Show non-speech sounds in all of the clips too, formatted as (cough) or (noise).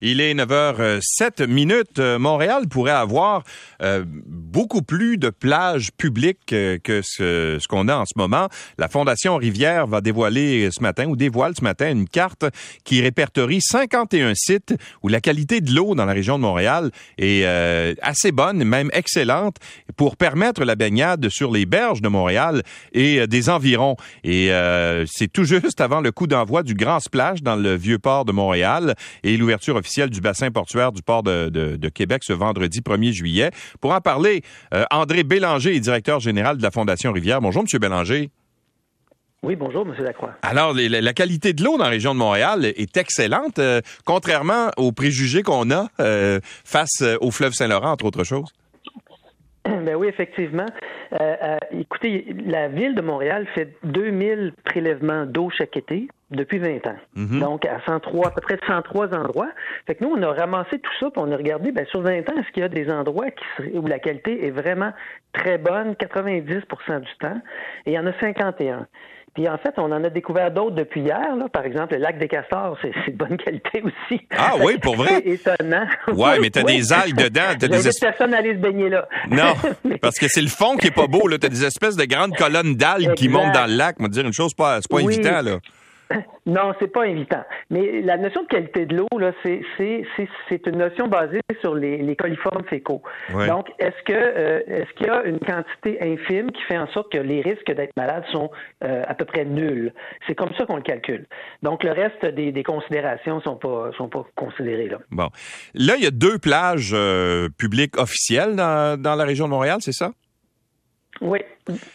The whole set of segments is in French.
Il est 9h07 minutes. Euh, Montréal pourrait avoir euh, beaucoup plus de plages publiques euh, que ce, qu'on a en ce moment. La Fondation Rivière va dévoiler ce matin ou dévoile ce matin une carte qui répertorie 51 sites où la qualité de l'eau dans la région de Montréal est assez bonne, même excellente, pour permettre la baignade sur les berges de Montréal et des environs. Et c'est tout juste avant le coup d'envoi du Grand Splash dans le vieux port de Montréal et l'ouverture officielle du bassin portuaire du port de, Québec ce vendredi 1er juillet. Pour en parler, euh, André Bélanger est directeur général de la Fondation Rivière. Bonjour, M. Bélanger. Oui, bonjour, M. Lacroix. Alors, la qualité de l'eau dans la région de Montréal est excellente, euh, contrairement aux préjugés qu'on a euh, face au fleuve Saint-Laurent, entre autres choses. (clears throat) Ben oui, effectivement. écoutez, la ville de Montréal fait 2000 prélèvements d'eau chaque été depuis 20 ans. Mhm. Donc, à 103, à peu près 103 endroits. Fait que nous, on a ramassé tout ça, puis on a regardé, ben, sur 20 ans, est-ce qu'il y a des endroits qui, où la qualité est vraiment très bonne, 90% du temps, et il y en a 51. Puis en fait, on en a découvert d'autres depuis hier. Là. Par exemple, le lac des castors, c'est de bonne qualité (laughs) aussi. Ah oui, pour vrai? C'est étonnant. Ouais, mais t'as des algues dedans. T'as des es... personne aller se baigner là. (laughs) Non, (laughs) parce que c'est le fond qui est pas beau. T'as des espèces de grandes colonnes d'algues qui montent dans le lac. On va dire une chose, c'est pas, pas évident. Là. (laughs) Non, c'est pas évident. Mais la notion de qualité de l'eau, là, c'est, c'est, c'est, une notion basée sur les, les coliformes fécaux. Donc, est-ce que euh, est-ce qu'il y a une quantité infime qui fait en sorte que les risques d'être malade sont euh, à peu près nuls? C'est comme ça qu'on le calcule. Donc, le reste des, des considérations sont pas sont pas considérées là. Bon. Là, il y a deux plages euh, publiques officielles dans, dans la région de Montréal, c'est ça? Oui,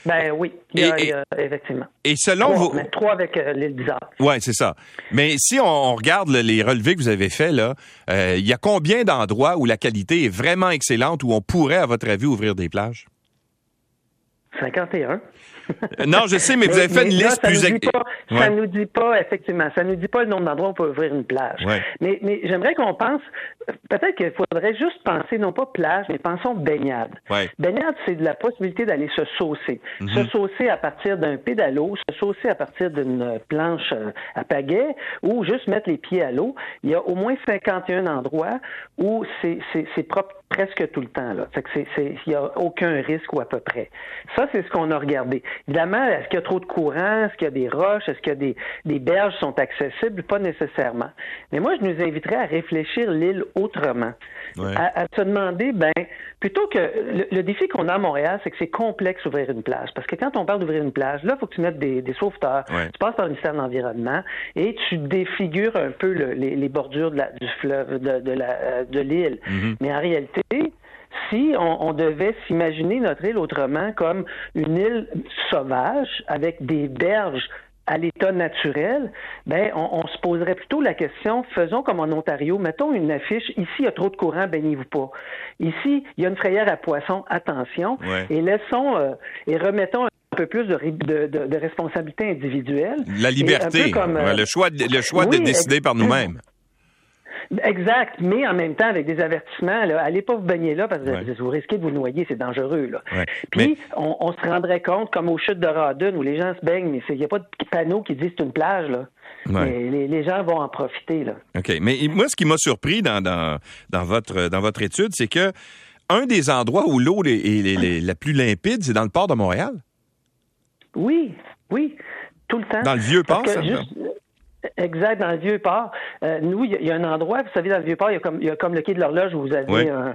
ben oui, il y a, effectivement. Et selon trois, vous... trois avec euh, l'île bizarre. Oui, c'est ça. Mais si on, regarde les relevés que vous avez faits, là, euh, il y a combien d'endroits où la qualité est vraiment excellente, où on pourrait, à votre avis, ouvrir des plages? 51. Non, je sais, mais, vous avez fait une liste plus... Ça nous dit pas, effectivement, ça nous dit pas le nombre d'endroits où on peut ouvrir une plage. Mais, mais j'aimerais qu'on pense, peut-être qu'il faudrait juste penser, non pas plage, mais pensons baignade. Baignade, c'est de la possibilité d'aller se saucer. Se mhm. saucer à partir d'un pédalo, se saucer à partir d'une planche euh, à pagaie ou juste mettre les pieds à l'eau. Il y a au moins 51 endroits où c'est propre presque tout le temps. Là. il n'y a aucun risque ou à peu près. Ça, c'est ce qu'on a regardé. Évidemment, est-ce qu'il y a trop de courant? Est-ce qu'il y a des roches? Est-ce que des, des berges sont accessibles? Pas nécessairement. Mais moi, je nous inviterais à réfléchir l'île autrement. À, se demander, ben, plutôt que le, défi qu'on a à Montréal, c'est que c'est complexe d'ouvrir une plage. Parce que quand on parle d'ouvrir une plage, là, il faut que tu mettes des, des sauveteurs. Tu passes par le ministère de l'Environnement et tu défigures un peu les, bordures de la, du fleuve, de, de l'île. Mm-hmm. Mais en réalité, si on, on devait s'imaginer notre île autrement comme une île sauvage avec des berges à l'état naturel, ben on, se poserait plutôt la question faisons comme en Ontario, mettons une affiche ici il y a trop de courant, baignez-vous pas. Ici il y a une frayère à poissons, attention, et laissons euh, et remettons un peu plus de, de, de, responsabilité individuelle. La liberté, comme, euh, le choix, le choix de décider par nous-mêmes. Exact, mais en même temps avec des avertissements. Là, allez pas vous baigner là parce que vous risquez de vous noyer, c'est dangereux. Là. Puis on, se rendrait compte, comme aux chutes de Radun, où les gens se baignent, mais il n'y a pas de panneau qui dit c'est une plage. Là. Les, les, gens vont en profiter. Là. OK. Mais moi, ce qui m'a surpris dans, dans, dans, votre, dans votre étude, c'est que un des endroits où l'eau est, la plus limpide, c'est dans le port de Montréal? Oui, oui, tout le temps. Dans le vieux port, ça? Exact, dans le vieux port. Euh, nous, il y, a un endroit, vous savez, dans le vieux port, il y a comme, il y a comme le quai de l'horloge où vous avez euh,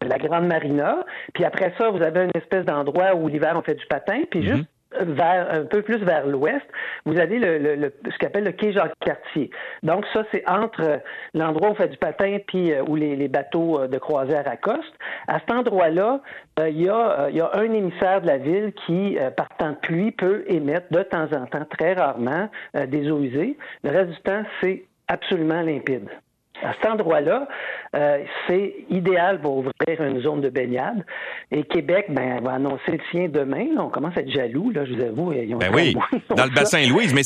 la grande marina. Puis après ça, vous avez une espèce d'endroit où l'hiver on fait du patin. Puis mm-hmm. juste vers un peu plus vers l'ouest, vous avez le, le, ce qu'on appelle le quai Jacques-Cartier. Donc ça, c'est entre l'endroit où on fait du patin puis euh, où les, les, bateaux de croisière accostent. À cet endroit-là, euh, il, y a, euh, il y a un émissaire de la ville qui, par temps de pluie, peut émettre de temps en temps, très rarement, des eaux usées. Le reste du temps, c'est absolument limpide à cet endroit-là, euh, c'est idéal pour ouvrir une zone de baignade. Et Québec, ben, va annoncer le sien demain. On commence à être jaloux, là, je vous avoue. Ils ben oui, dans le bassin Louise. Mais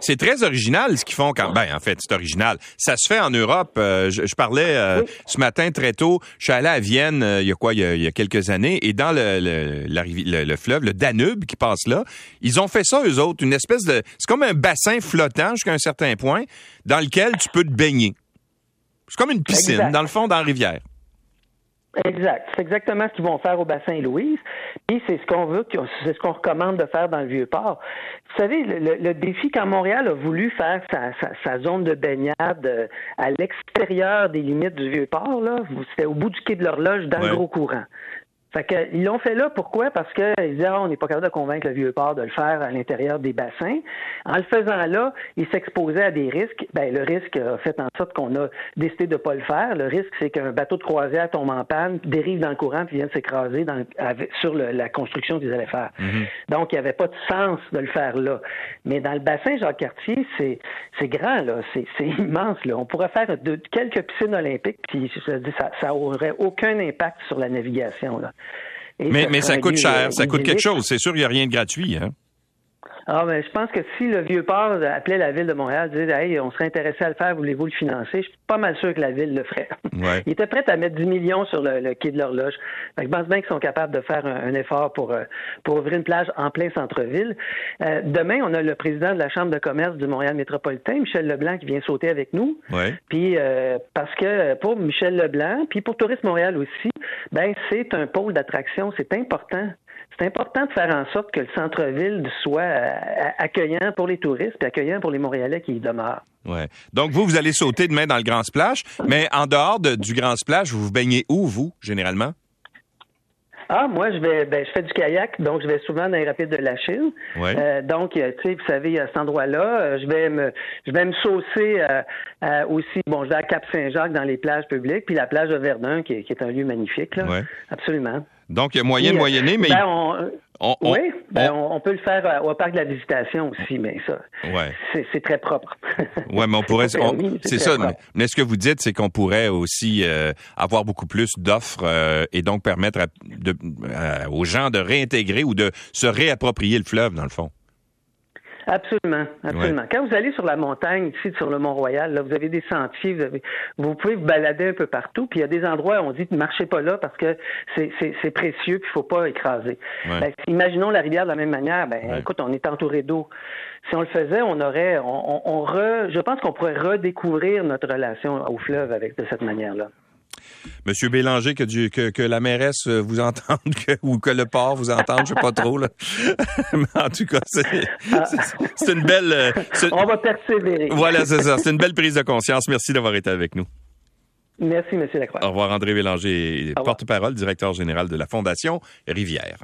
c'est très original ce qu'ils font quand. Ben, en fait, c'est original. Ça se fait en Europe. Euh, je, parlais euh, ce matin très tôt. Je suis allé à Vienne il y a quoi, il y a, quelques années, et dans le, le, le, fleuve, le Danube qui passe là, ils ont fait ça eux autres, une espèce de, c'est comme un bassin flottant jusqu'à un certain point dans lequel tu peux te baigner. C'est comme une piscine, dans le fond, dans la rivière. Exact. C'est exactement ce qu'ils vont faire au bassin Louise. Puis c'est ce qu'on veut, c'est ce qu'on recommande de faire dans le Vieux-Port. Vous savez, le, défi quand Montréal a voulu faire sa, zone de baignade euh, à l'extérieur des limites du Vieux-Port, là, c'était au bout du quai de l'horloge dans le gros courant. Fait que, ils l'ont fait là, pourquoi? Parce qu'ils disaient, ah, on n'est pas capable de convaincre le vieux port de le faire à l'intérieur des bassins. En le faisant là, ils s'exposaient à des risques. Ben, le risque a fait en sorte qu'on a décidé de ne pas le faire. Le risque, c'est qu'un bateau de croisière tombe en panne, dérive dans le courant, puis vient s'écraser sur la construction qu'ils allaient faire. Mm-hmm. Donc, il n'y avait pas de sens de le faire là. Mais dans le bassin Jacques-Cartier, c'est, c'est grand, là. C'est, (laughs) immense, là. On pourrait faire de, quelques piscines olympiques, puis ça, ça aurait aucun impact sur la navigation, là mais, mais ça coûte cher, ça coûte quelque chose. C'est sûr, il n'y a rien de gratuit. Hein? Ah, ben, je pense que si le vieux port appelait la ville de Montréal, disait, hey, on serait intéressé à le faire, voulez-vous le financer? Je suis pas mal sûr que la ville le ferait. Ouais. (laughs) Ils étaient prêts à mettre 10 millions sur le, quai de l'horloge. Je pense bien qu'ils sont capables de faire un, effort pour, euh, pour ouvrir une plage en plein centre-ville. Euh, demain, on a le président de la Chambre de commerce du Montréal métropolitain, Michel Leblanc, qui vient sauter avec nous. Ouais. Puis, euh, parce que pour Michel Leblanc, puis pour Tourisme Montréal aussi, ben, c'est un pôle d'attraction. C'est important c'est important de faire en sorte que le centre-ville soit euh, accueillant pour les touristes et accueillant pour les Montréalais qui y demeurent. Ouais. Donc, vous, vous allez sauter demain dans le Grand Splash, mais en dehors du Grand Splash, vous vous baignez où, vous, généralement? Ah, moi, je vais, ben, je fais du kayak, donc je vais souvent dans les rapides de la Chine. Euh, donc, euh, tu sais, vous savez, à cet endroit-là, je vais me, je vais me saucer aussi. Bon, je vais à Cap-Saint-Jacques dans les plages publiques, puis la plage de Verdun, qui, est un lieu magnifique, là. Absolument. Donc, il y a moyen de moyenner, mais. Ben, oui, ben on, peut le faire euh, au parc de la visitation aussi, mais ça, c'est très propre. oui, mais on (laughs) pourrait. C'est ça. Mais ce que vous dites, c'est qu'on pourrait aussi euh, avoir beaucoup plus d'offres euh, et donc permettre aux gens de réintégrer ou de se réapproprier le fleuve, dans le fond. Absolument, absolument. Quand vous allez sur la montagne, ici, sur le Mont-Royal, là, vous avez des sentiers, vous, pouvez vous balader un peu partout, puis il y a des endroits où on dit ne marchez pas là parce que c'est précieux, puis il faut pas écraser. Ben, imaginons la rivière de la même manière, ben écoute, on est entouré d'eau. Si on le faisait, on aurait, on, re, je pense qu'on pourrait redécouvrir notre relation au fleuve avec de cette manière-là. Monsieur Bélanger, que, que, la mairesse vous entende (laughs) ou que le port vous entende, je sais pas trop. Là. (laughs) Mais en tout cas, c'est une belle... Euh, On va persévérer. Voilà, c'est ça. C'est une belle prise de conscience. Merci d'avoir été avec nous. Merci, Monsieur Lacroix. Au revoir, André Bélanger, porte-parole, directeur général de la Fondation Rivière.